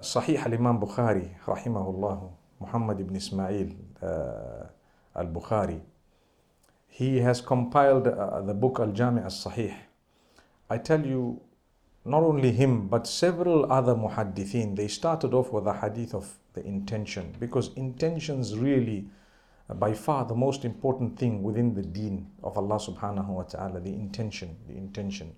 Sahih al-Imam Bukhari, rahimahullah, Muhammad ibn Ismail uh, al-Bukhari, he has compiled uh, the book Al-Jami' al-Sahih. I tell you, not only him, but several other muhaddithin, they started off with a hadith of the intention, because intentions really, uh, by far, the most important thing within the deen of Allah subhanahu wa ta'ala, the intention, the intention.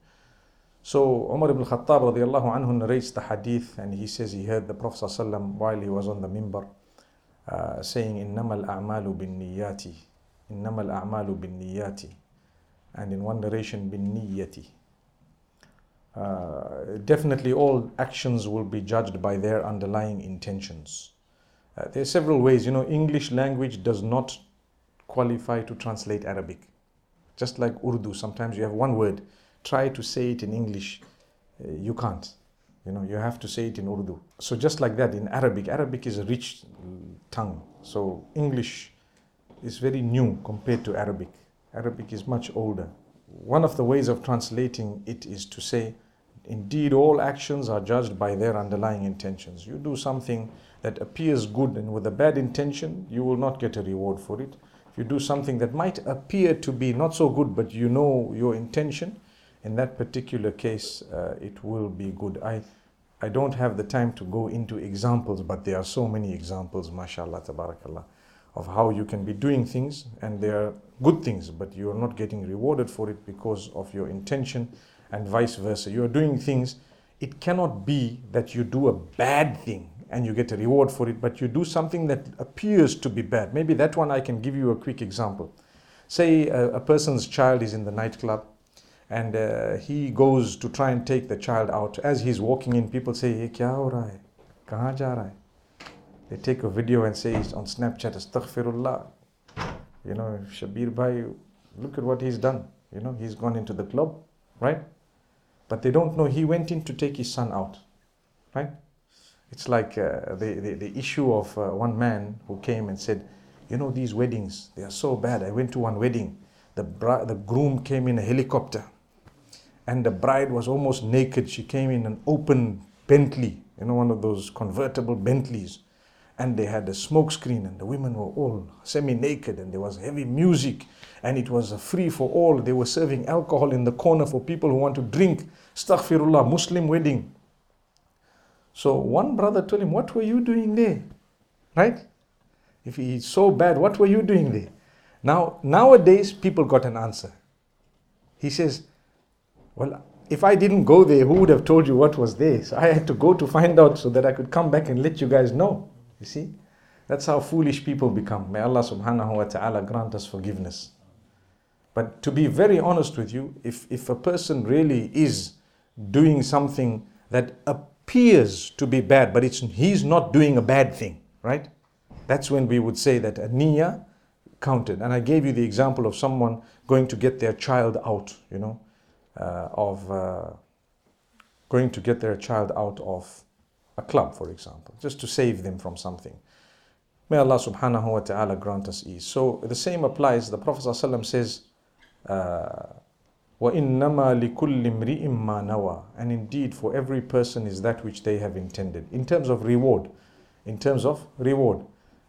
So Umar ibn Khattab radiallahu anhu narrates the hadith and he says he heard the Prophet ﷺ while he was on the mimbar uh, saying إنما الأعمال بالنيات إنما الأعمال بالنيات and in one narration بالنية uh, definitely all actions will be judged by their underlying intentions. Uh, there are several ways, you know, English language does not qualify to translate Arabic. Just like Urdu, sometimes you have one word, try to say it in English, uh, you can't. You know, you have to say it in Urdu. So just like that in Arabic, Arabic is a rich tongue. So English is very new compared to Arabic. Arabic is much older. One of the ways of translating it is to say, indeed, all actions are judged by their underlying intentions. You do something that appears good and with a bad intention, you will not get a reward for it. If you do something that might appear to be not so good, but you know your intention, in that particular case, uh, it will be good. I, I don't have the time to go into examples, but there are so many examples, mashallah, tabarakallah, of how you can be doing things and they are good things, but you are not getting rewarded for it because of your intention, and vice versa. You are doing things, it cannot be that you do a bad thing and you get a reward for it, but you do something that appears to be bad. Maybe that one I can give you a quick example. Say a, a person's child is in the nightclub and uh, he goes to try and take the child out. As he's walking in, people say, Hey, kya ho hai? Kahan ja hai? They take a video and say on Snapchat, Astaghfirullah. You know, Shabir Bhai, look at what he's done. You know, he's gone into the club, right? But they don't know he went in to take his son out, right? It's like uh, the, the, the issue of uh, one man who came and said, You know, these weddings, they are so bad. I went to one wedding. The, bri- the groom came in a helicopter and the bride was almost naked. She came in an open Bentley, you know, one of those convertible Bentleys. And they had a smoke screen, and the women were all semi naked, and there was heavy music, and it was free for all. They were serving alcohol in the corner for people who want to drink. Astaghfirullah, Muslim wedding. So one brother told him, What were you doing there? Right? If he's so bad, what were you doing there? Now, nowadays, people got an answer. He says, Well, if I didn't go there, who would have told you what was there? So I had to go to find out so that I could come back and let you guys know. You see? That's how foolish people become. May Allah subhanahu wa ta'ala grant us forgiveness. But to be very honest with you, if, if a person really is doing something that appears to be bad, but it's, he's not doing a bad thing, right? That's when we would say that a niyyah counted. And I gave you the example of someone going to get their child out, you know, of uh, going to get their child out of a club, for example, just to save them from something. May Allah subhanahu wa ta'ala grant us ease. So the same applies. The Prophet ﷺ says, uh, وَإِنَّمَا لِكُلِّ امْرِئٍ مَّا نَوَى And indeed, for every person is that which they have intended. In terms of reward, in terms of reward,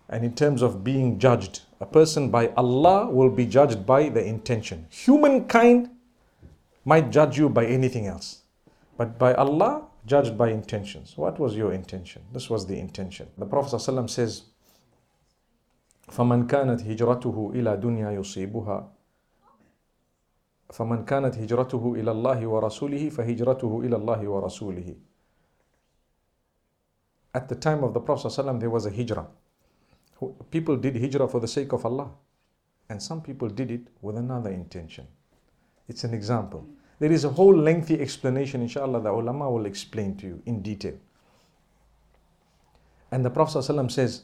and in terms of being judged. A person by Allah will be judged by the intention. Humankind might judge you by anything else. But by Allah, judged by intentions. What was your intention? This was the intention. The Prophet ﷺ says, فَمَنْ كَانَتْ هِجْرَتُهُ إِلَى دُنْيَا يُصِيبُهَا فمن كانت هجرته إلى الله ورسوله فهجرته إلى الله ورسوله At the time of the Prophet ﷺ, there was a hijrah. People did hijrah for the sake of Allah. And some people did it with another intention. It's an example. There is a whole lengthy explanation, inshallah, the ulama will explain to you in detail. And the Prophet ﷺ says,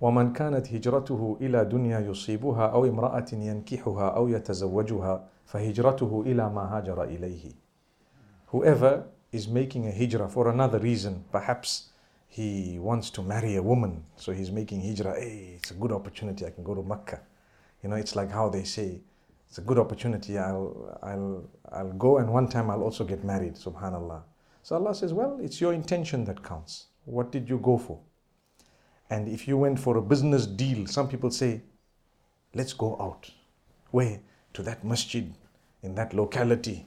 ومن كانت هجرته إلى دنيا يصيبها أو امرأة ينكحها أو يتزوجها فهجرته إلى ما هاجر إليه. Whoever is making a hijrah for another reason, perhaps he wants to marry a woman, so he's making hijrah. Hey, it's a good opportunity. I can go to Mecca. You know, it's like how they say, it's a good opportunity. I'll, I'll, I'll go, and one time I'll also get married. Subhanallah. So Allah says, well, it's your intention that counts. What did you go for? And if you went for a business deal, some people say, let's go out. Where? To that masjid, in that locality.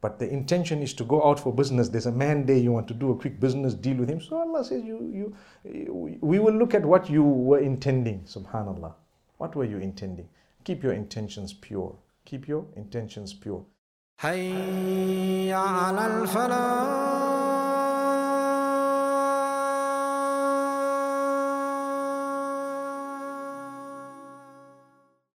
But the intention is to go out for business. There's a man there, you want to do a quick business deal with him. So Allah says, you, you, we will look at what you were intending, subhanAllah. What were you intending? keep your intentions pure. Keep your intentions pure.